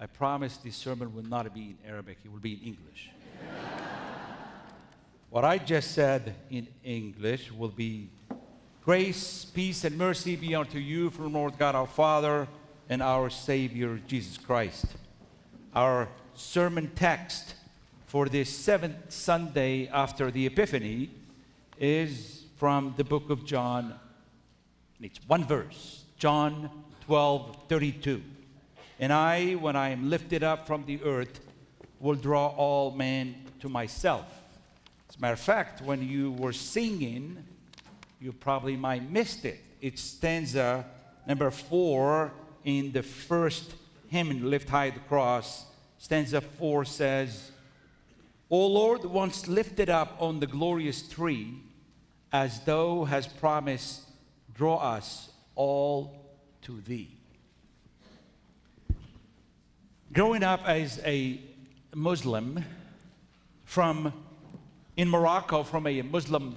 I promise this sermon will not be in Arabic, it will be in English. what I just said in English will be grace, peace, and mercy be unto you from Lord God our Father and our Savior Jesus Christ. Our sermon text for this seventh Sunday after the Epiphany is from the book of John. It's one verse, John 12 32. And I, when I am lifted up from the earth, will draw all men to myself. As a matter of fact, when you were singing, you probably might missed it. It's stanza number four in the first hymn, Lift High the Cross. Stanza four says, O Lord, once lifted up on the glorious tree, as thou hast promised, draw us all to thee. Growing up as a Muslim from in Morocco from a Muslim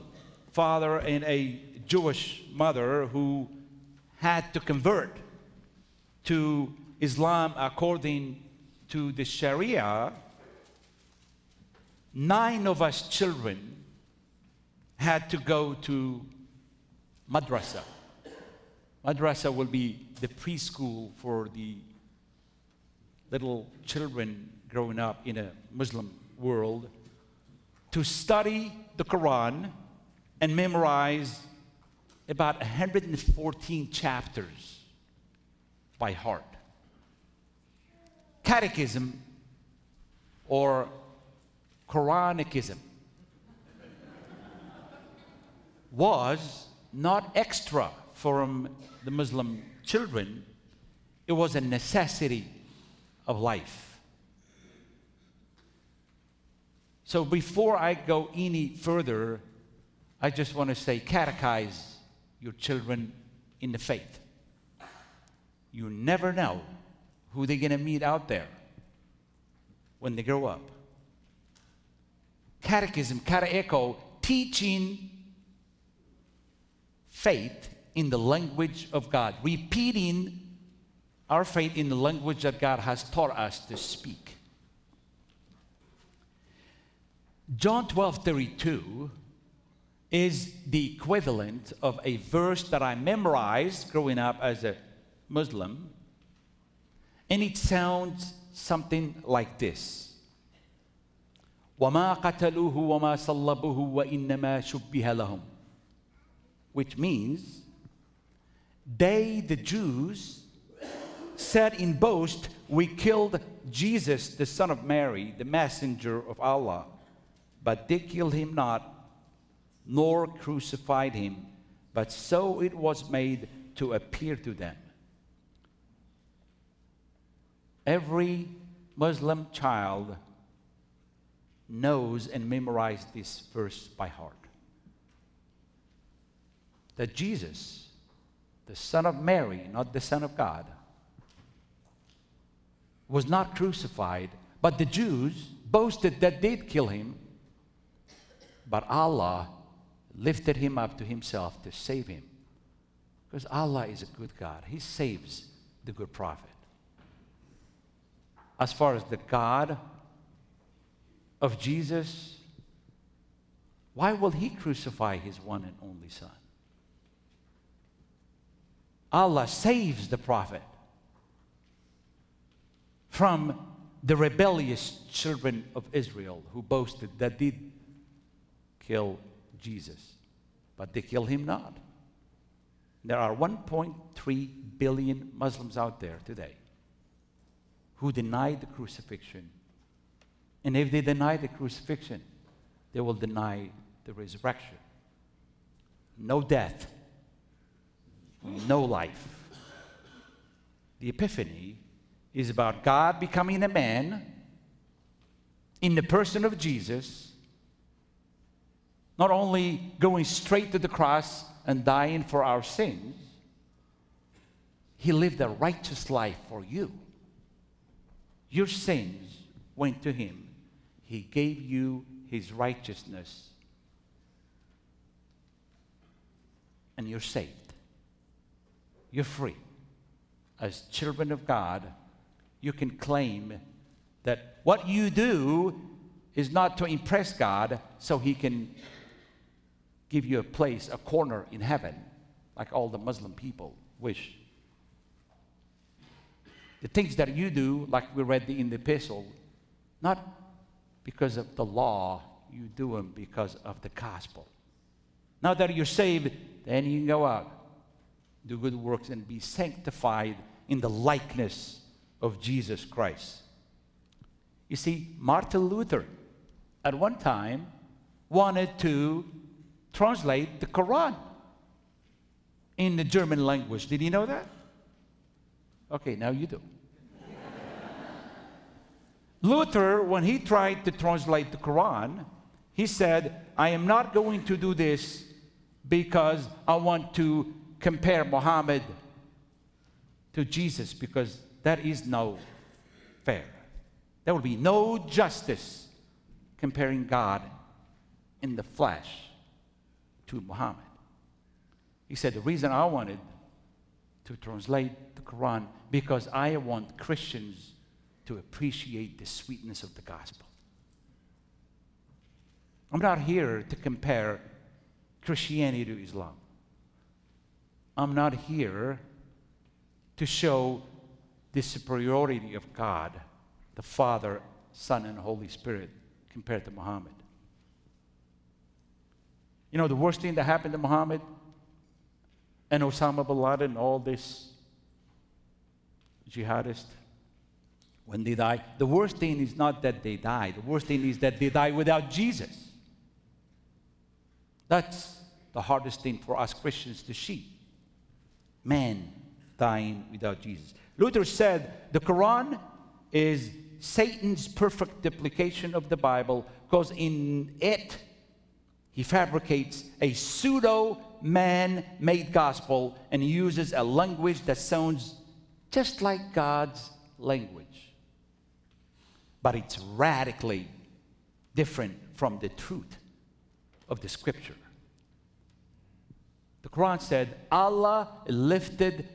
father and a Jewish mother who had to convert to Islam according to the Sharia, nine of us children had to go to madrasa. Madrasa will be the preschool for the little children growing up in a Muslim world to study the Quran and memorize about 114 chapters by heart. Catechism or Quranicism was not extra from the Muslim children, it was a necessity of life. So before I go any further, I just want to say catechize your children in the faith. You never know who they're going to meet out there when they grow up. Catechism, catecheo, teaching faith in the language of God, repeating our faith in the language that God has taught us to speak. John 12 32 is the equivalent of a verse that I memorized growing up as a Muslim, and it sounds something like this وما قتلوه وما صلبوه وإنما شبه لهم which means they, the Jews, said in boast, We killed Jesus, the son of Mary, the messenger of Allah, but they killed him not, nor crucified him, but so it was made to appear to them. Every Muslim child knows and memorized this verse by heart that Jesus, the Son of Mary, not the Son of God, was not crucified, but the Jews boasted that they'd kill him. But Allah lifted him up to himself to save him. Because Allah is a good God, He saves the good prophet. As far as the God of Jesus, why will He crucify His one and only Son? Allah saves the prophet from the rebellious children of Israel who boasted that did kill Jesus, but they kill him not. There are 1.3 billion Muslims out there today who deny the crucifixion. And if they deny the crucifixion, they will deny the resurrection. No death, no life. The Epiphany is about God becoming a man in the person of Jesus, not only going straight to the cross and dying for our sins, he lived a righteous life for you. Your sins went to him, he gave you his righteousness, and you're saved. You're free. As children of God, you can claim that what you do is not to impress God so He can give you a place, a corner in heaven, like all the Muslim people wish. The things that you do, like we read in the epistle, not because of the law, you do them because of the gospel. Now that you're saved, then you can go out, do good works, and be sanctified in the likeness of Jesus Christ. You see, Martin Luther at one time wanted to translate the Quran in the German language. Did you know that? Okay, now you do. Luther, when he tried to translate the Quran, he said, I am not going to do this because I want to compare Muhammad to Jesus, because that is no fair. There will be no justice comparing God in the flesh to Muhammad. He said, The reason I wanted to translate the Quran because I want Christians to appreciate the sweetness of the gospel. I'm not here to compare Christianity to Islam. I'm not here to show the superiority of God, the Father, Son, and Holy Spirit compared to Muhammad. You know, the worst thing that happened to Muhammad and Osama bin Laden, and all this jihadist, when they die, the worst thing is not that they die. The worst thing is that they die without Jesus. That's the hardest thing for us Christians to see. Man dying without Jesus. Luther said the Quran is Satan's perfect duplication of the Bible because in it he fabricates a pseudo man made gospel and uses a language that sounds just like God's language. But it's radically different from the truth of the scripture. The Quran said Allah lifted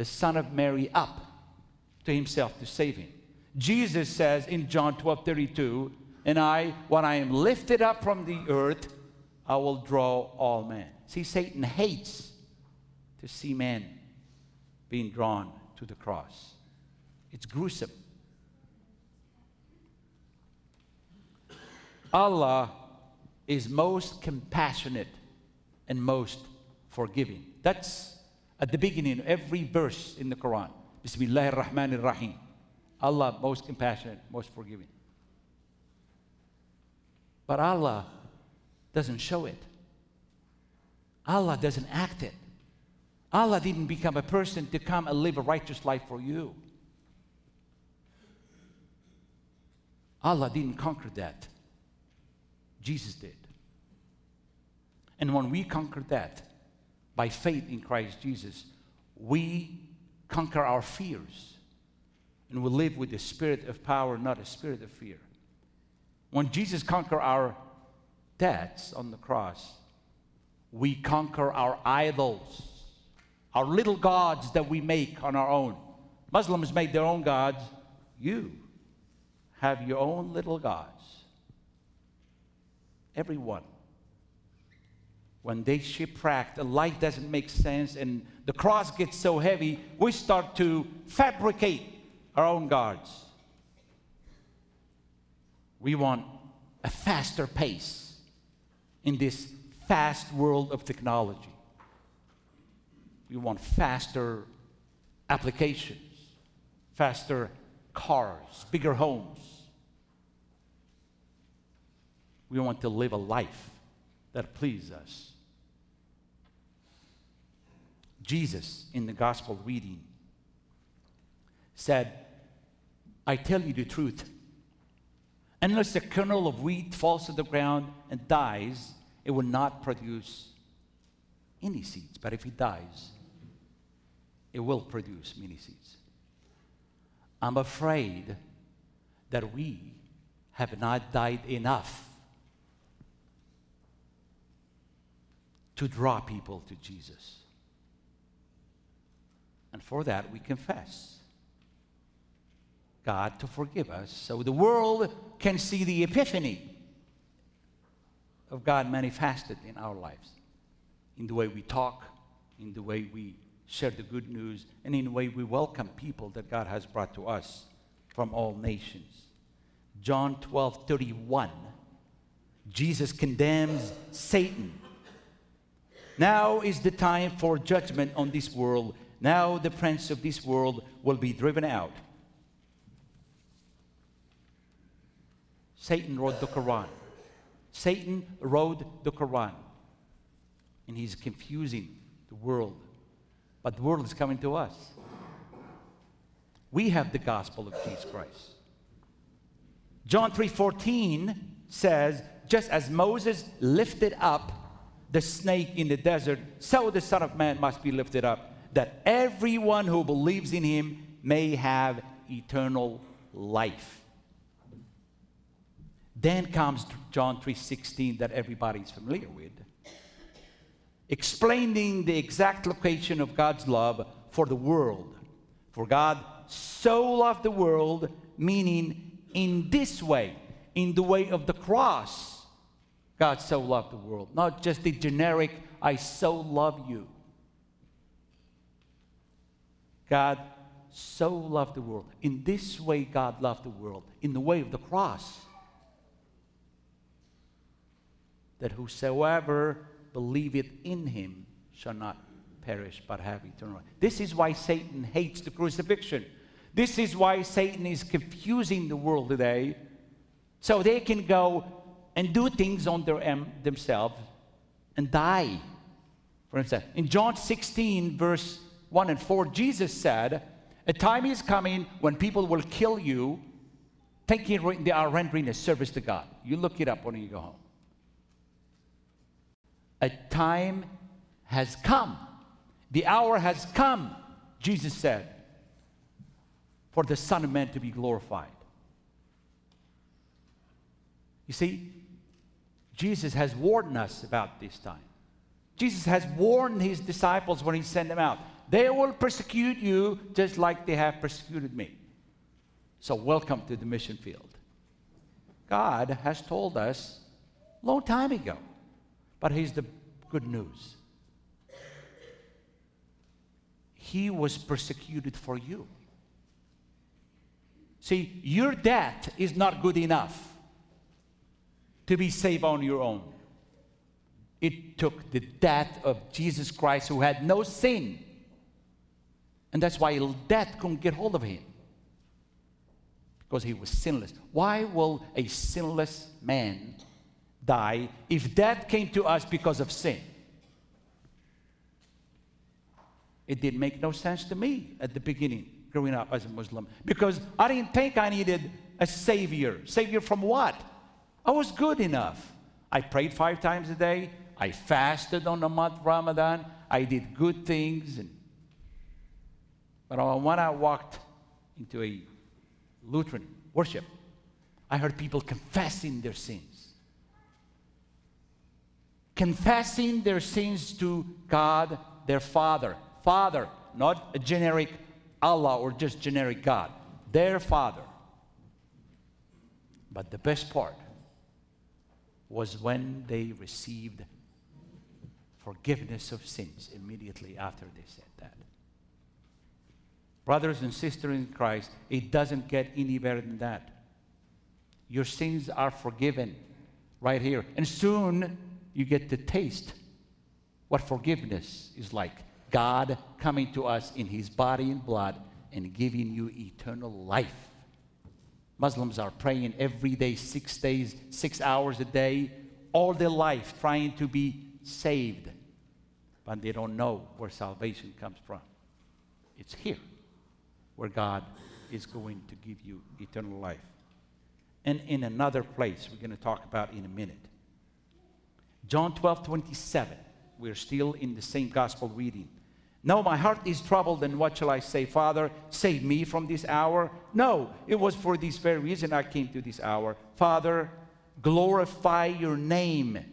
the Son of Mary up to himself to save him. Jesus says in John 12 32, and I, when I am lifted up from the earth, I will draw all men. See, Satan hates to see men being drawn to the cross. It's gruesome. Allah is most compassionate and most forgiving. That's at the beginning every verse in the Quran. Bismillah ar-Rahman ar-Rahim. Allah most compassionate, most forgiving. But Allah doesn't show it. Allah doesn't act it. Allah didn't become a person to come and live a righteous life for you. Allah didn't conquer that. Jesus did. And when we conquer that by faith in Christ Jesus, we conquer our fears and we live with the spirit of power, not a spirit of fear. When Jesus conquered our debts on the cross, we conquer our idols, our little gods that we make on our own. Muslims made their own gods. You have your own little gods. Everyone. When they shipwrecked, the life doesn't make sense, and the cross gets so heavy, we start to fabricate our own gods. We want a faster pace in this fast world of technology. We want faster applications, faster cars, bigger homes. We want to live a life that pleases us. Jesus, in the gospel reading, said, I tell you the truth. Unless a kernel of wheat falls to the ground and dies, it will not produce any seeds. But if it dies, it will produce many seeds. I'm afraid that we have not died enough to draw people to Jesus. And for that, we confess God to forgive us so the world can see the epiphany of God manifested in our lives, in the way we talk, in the way we share the good news, and in the way we welcome people that God has brought to us from all nations. John 12 31, Jesus condemns Satan. Now is the time for judgment on this world. Now the prince of this world will be driven out. Satan wrote the Quran. Satan wrote the Quran. And he's confusing the world. But the world is coming to us. We have the gospel of Jesus Christ. John 3:14 says, just as Moses lifted up the snake in the desert, so the Son of Man must be lifted up, that everyone who believes in him may have eternal life. Then comes John 3:16 that everybody's familiar with, explaining the exact location of God's love for the world. For God so loved the world, meaning in this way, in the way of the cross, God so loved the world. Not just the generic, I so love you. God so loved the world. In this way, God loved the world, in the way of the cross. That whosoever believeth in him shall not perish but have eternal life. This is why Satan hates the crucifixion. This is why Satan is confusing the world today so they can go and do things on their, um, themselves and die for himself. In John 16, verse 1 and 4, Jesus said, A time is coming when people will kill you, thinking they are rendering a service to God. You look it up when you go home. A time has come. The hour has come, Jesus said, for the Son of Man to be glorified. You see, Jesus has warned us about this time. Jesus has warned his disciples when he sent them out. They will persecute you just like they have persecuted me. So, welcome to the mission field. God has told us long time ago, but here's the good news He was persecuted for you. See, your death is not good enough to be saved on your own. It took the death of Jesus Christ, who had no sin. And that's why death couldn't get hold of him. Because he was sinless. Why will a sinless man die if death came to us because of sin? It didn't make no sense to me at the beginning, growing up as a Muslim, because I didn't think I needed a savior. Savior from what? I was good enough. I prayed five times a day. I fasted on the month Ramadan. I did good things. And, but when I walked into a Lutheran worship, I heard people confessing their sins. Confessing their sins to God, their Father. Father, not a generic Allah or just generic God. Their Father. But the best part was when they received forgiveness of sins immediately after they said that. Brothers and sisters in Christ, it doesn't get any better than that. Your sins are forgiven right here. And soon you get to taste what forgiveness is like. God coming to us in his body and blood and giving you eternal life. Muslims are praying every day, six days, six hours a day, all their life, trying to be saved. But they don't know where salvation comes from. It's here where God is going to give you eternal life. And in another place, we're going to talk about in a minute. John 12 27. We're still in the same gospel reading. No, my heart is troubled, and what shall I say? Father, save me from this hour? No, it was for this very reason I came to this hour. Father, glorify your name.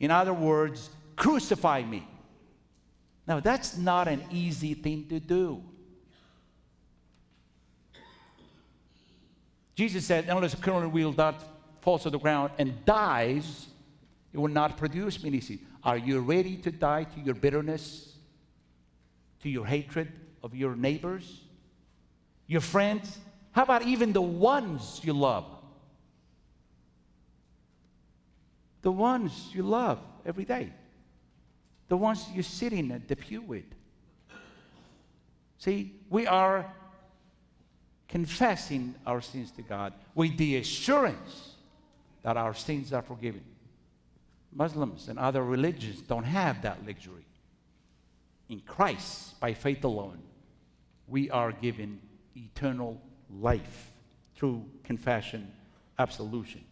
In other words, crucify me. Now, that's not an easy thing to do. Jesus said, unless a kernel wheel that falls to the ground and dies, it will not produce many seed. Are you ready to die to your bitterness, to your hatred of your neighbors, your friends? How about even the ones you love? The ones you love every day, the ones you're sitting at the pew with. See, we are confessing our sins to God with the assurance that our sins are forgiven. Muslims and other religions don't have that luxury. In Christ, by faith alone, we are given eternal life through confession, absolution.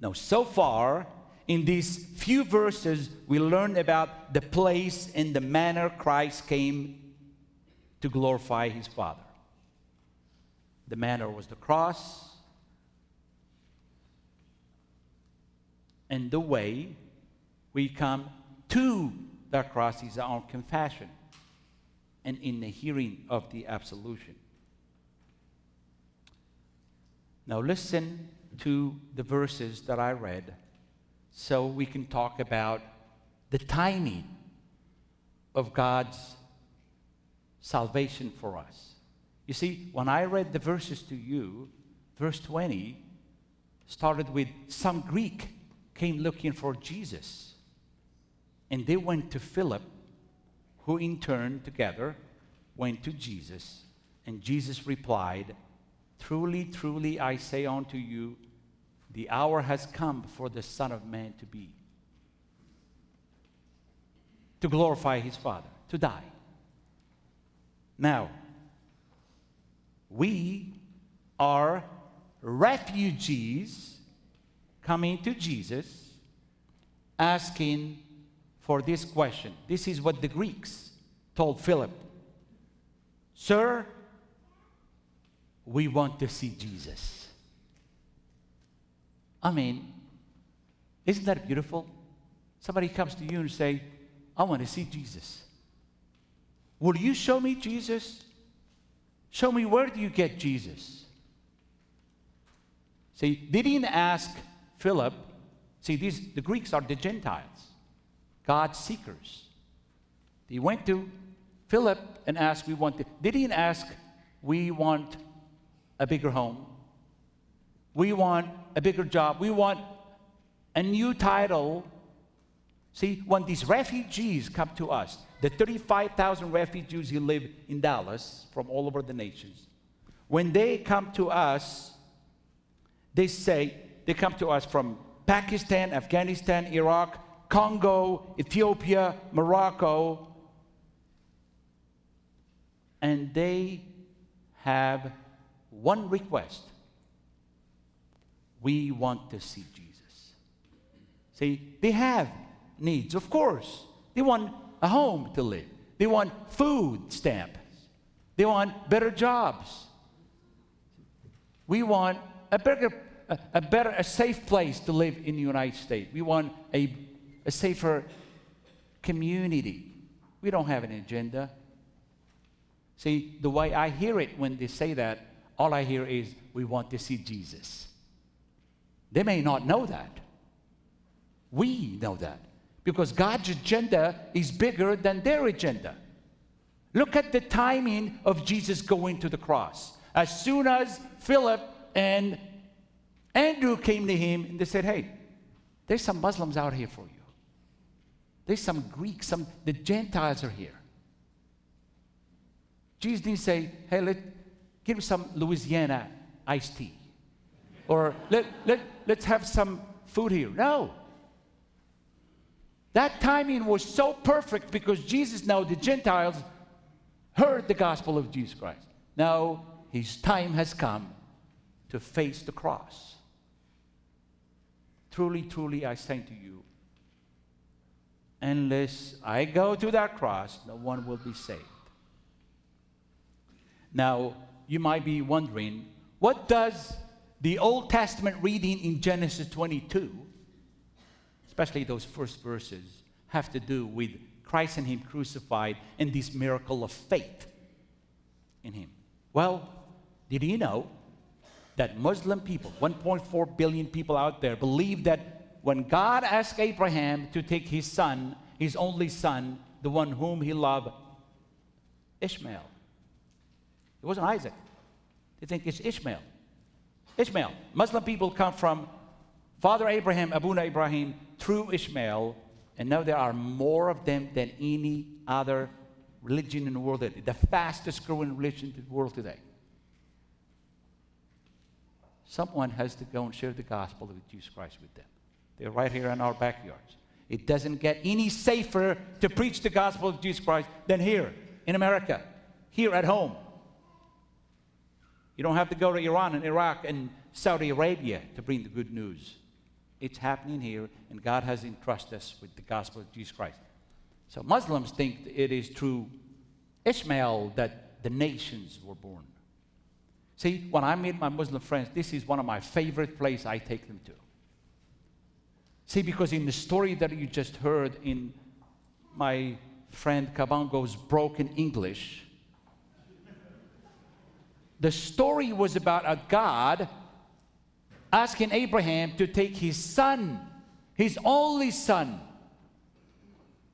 Now, so far, in these few verses, we learn about the place and the manner Christ came to glorify his Father. The manner was the cross, and the way we come to the cross is our confession and in the hearing of the absolution. Now, listen to the verses that I read so we can talk about the timing of God's salvation for us. You see, when I read the verses to you, verse 20 started with some Greek came looking for Jesus. And they went to Philip, who in turn together went to Jesus. And Jesus replied, Truly, truly, I say unto you, the hour has come for the Son of Man to be, to glorify his Father, to die. Now, we are refugees coming to Jesus asking for this question. This is what the Greeks told Philip Sir, we want to see Jesus. I mean, isn't that beautiful? Somebody comes to you and say, I want to see Jesus. Will you show me Jesus? Show me where do you get Jesus? See, they didn't ask Philip. See, these the Greeks are the Gentiles, God seekers. They went to Philip and asked, We want they didn't ask, We want a bigger home. We want a bigger job. We want a new title. See, when these refugees come to us, the 35,000 refugees who live in Dallas from all over the nations, when they come to us, they say, they come to us from Pakistan, Afghanistan, Iraq, Congo, Ethiopia, Morocco, and they have one request. We want to see Jesus. See, they have needs, of course. They want a home to live. They want food stamps. They want better jobs. We want a better, a, a better, a safe place to live in the United States. We want a, a safer community. We don't have an agenda. See, the way I hear it when they say that, all I hear is, we want to see Jesus. They may not know that. We know that because God's agenda is bigger than their agenda. Look at the timing of Jesus going to the cross. As soon as Philip and Andrew came to him and they said, Hey, there's some Muslims out here for you. There's some Greeks, some the Gentiles are here. Jesus didn't say, Hey, let give me some Louisiana iced tea. Or let, let, let's have some food here. No. That timing was so perfect because Jesus, now the Gentiles, heard the gospel of Jesus Christ. Now his time has come to face the cross. Truly, truly, I say to you, unless I go to that cross, no one will be saved. Now, you might be wondering, what does the Old Testament reading in Genesis 22 especially those first verses, have to do with Christ and Him crucified and this miracle of faith in Him. Well, did you know that Muslim people, 1.4 billion people out there, believe that when God asked Abraham to take his son, his only son, the one whom he loved, Ishmael. It wasn't Isaac. They think it's Ishmael. Ishmael. Muslim people come from Father Abraham, Abuna Ibrahim, through Ishmael, and now there are more of them than any other religion in the world. The fastest growing religion in the world today. Someone has to go and share the gospel of Jesus Christ with them. They're right here in our backyards. It doesn't get any safer to preach the gospel of Jesus Christ than here in America, here at home. You don't have to go to Iran and Iraq and Saudi Arabia to bring the good news. It's happening here, and God has entrusted us with the gospel of Jesus Christ. So Muslims think it is through Ishmael that the nations were born. See, when I meet my Muslim friends, this is one of my favorite places I take them to. See, because in the story that you just heard in my friend Kabango's broken English, the story was about a God asking Abraham to take his son, his only son,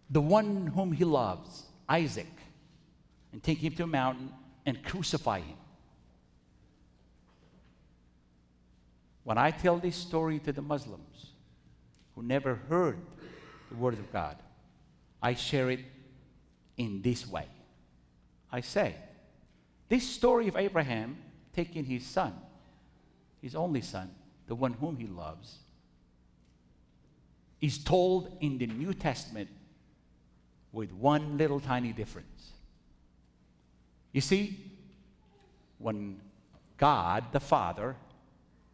the one whom he loves, Isaac, and take him to a mountain and crucify him. When I tell this story to the Muslims who never heard the Word of God, I share it in this way. I say, this story of Abraham taking his son, his only son, the one whom he loves, is told in the New Testament with one little tiny difference. You see, when God the Father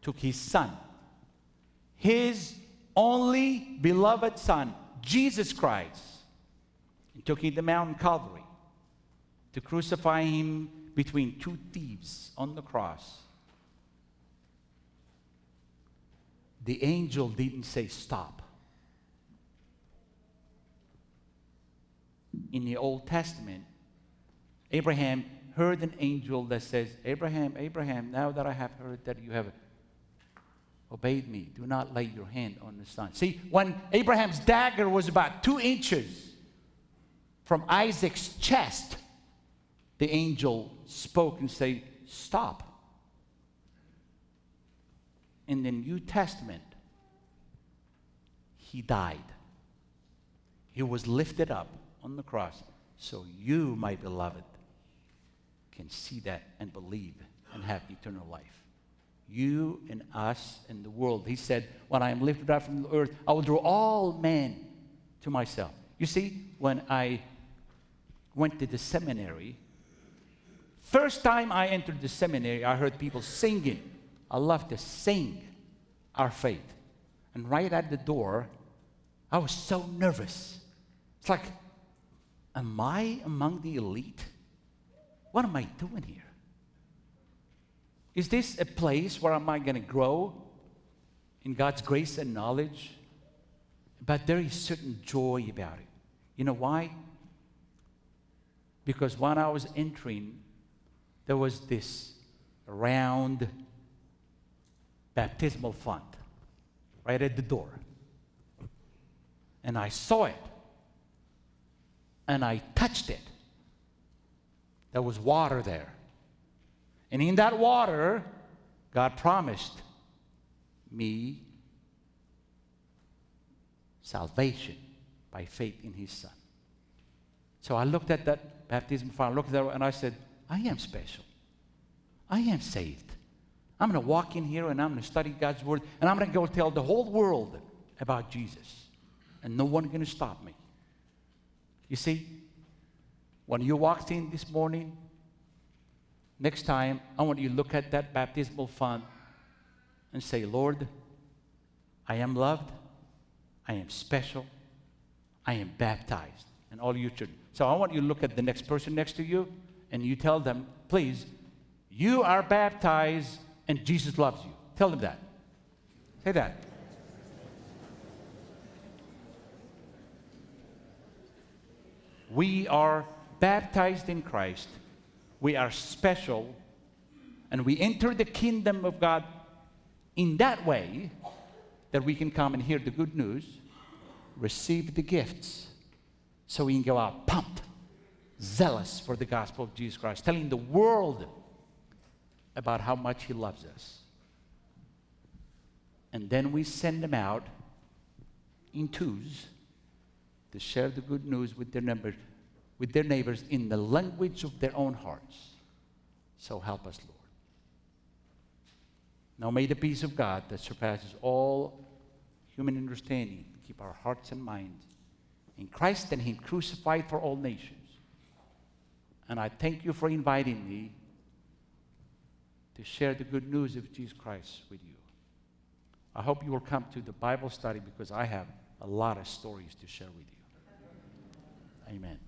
took his son, his only beloved son, Jesus Christ, and took him to Mount Calvary to crucify him between two thieves on the cross. The angel didn't say stop. In the Old Testament, Abraham heard an angel that says, Abraham, Abraham, now that I have heard that you have obeyed me. Do not lay your hand on the son. See, when Abraham's dagger was about two inches from Isaac's chest, the angel spoke and said, Stop. In the New Testament, he died. He was lifted up on the cross. So you, my beloved, can see that and believe and have eternal life you and us and the world. He said, When I am lifted up from the earth, I will draw all men to myself. You see, when I went to the seminary, first time I entered the seminary, I heard people singing. I love to sing our faith. And right at the door, I was so nervous. It's like, am I among the elite? What am I doing here? Is this a place where am I going to grow in God's grace and knowledge? But there is certain joy about it. You know why? Because when I was entering, there was this round baptismal font right at the door. And I saw it. And I touched it. There was water there. And in that water, God promised me salvation by faith in His Son. So I looked at that baptism fire, looked at it, and I said, I am special. I am saved. I'm going to walk in here and I'm going to study God's Word, and I'm going to go tell the whole world about Jesus. And no one's going to stop me. You see, when you walked in this morning, Next time, I want you to look at that baptismal font and say, Lord, I am loved, I am special, I am baptized. And all you children. So I want you to look at the next person next to you and you tell them, please, you are baptized and Jesus loves you. Tell them that. Say that. We are baptized in Christ we are special And we enter the kingdom of God in that way that we can come and hear the good news, receive the gifts, so we can go out pumped, zealous for the gospel of Jesus Christ, telling the world about how much He loves us. And then we send them out in twos to share the good news with their neighbors, with their neighbors in the language of their own hearts. So help us, Lord. Now may the peace of God that surpasses all human understanding keep our hearts and minds in Christ and Him crucified for all nations. And I thank you for inviting me to share the good news of Jesus Christ with you. I hope you will come to the Bible study because I have a lot of stories to share with you. Amen.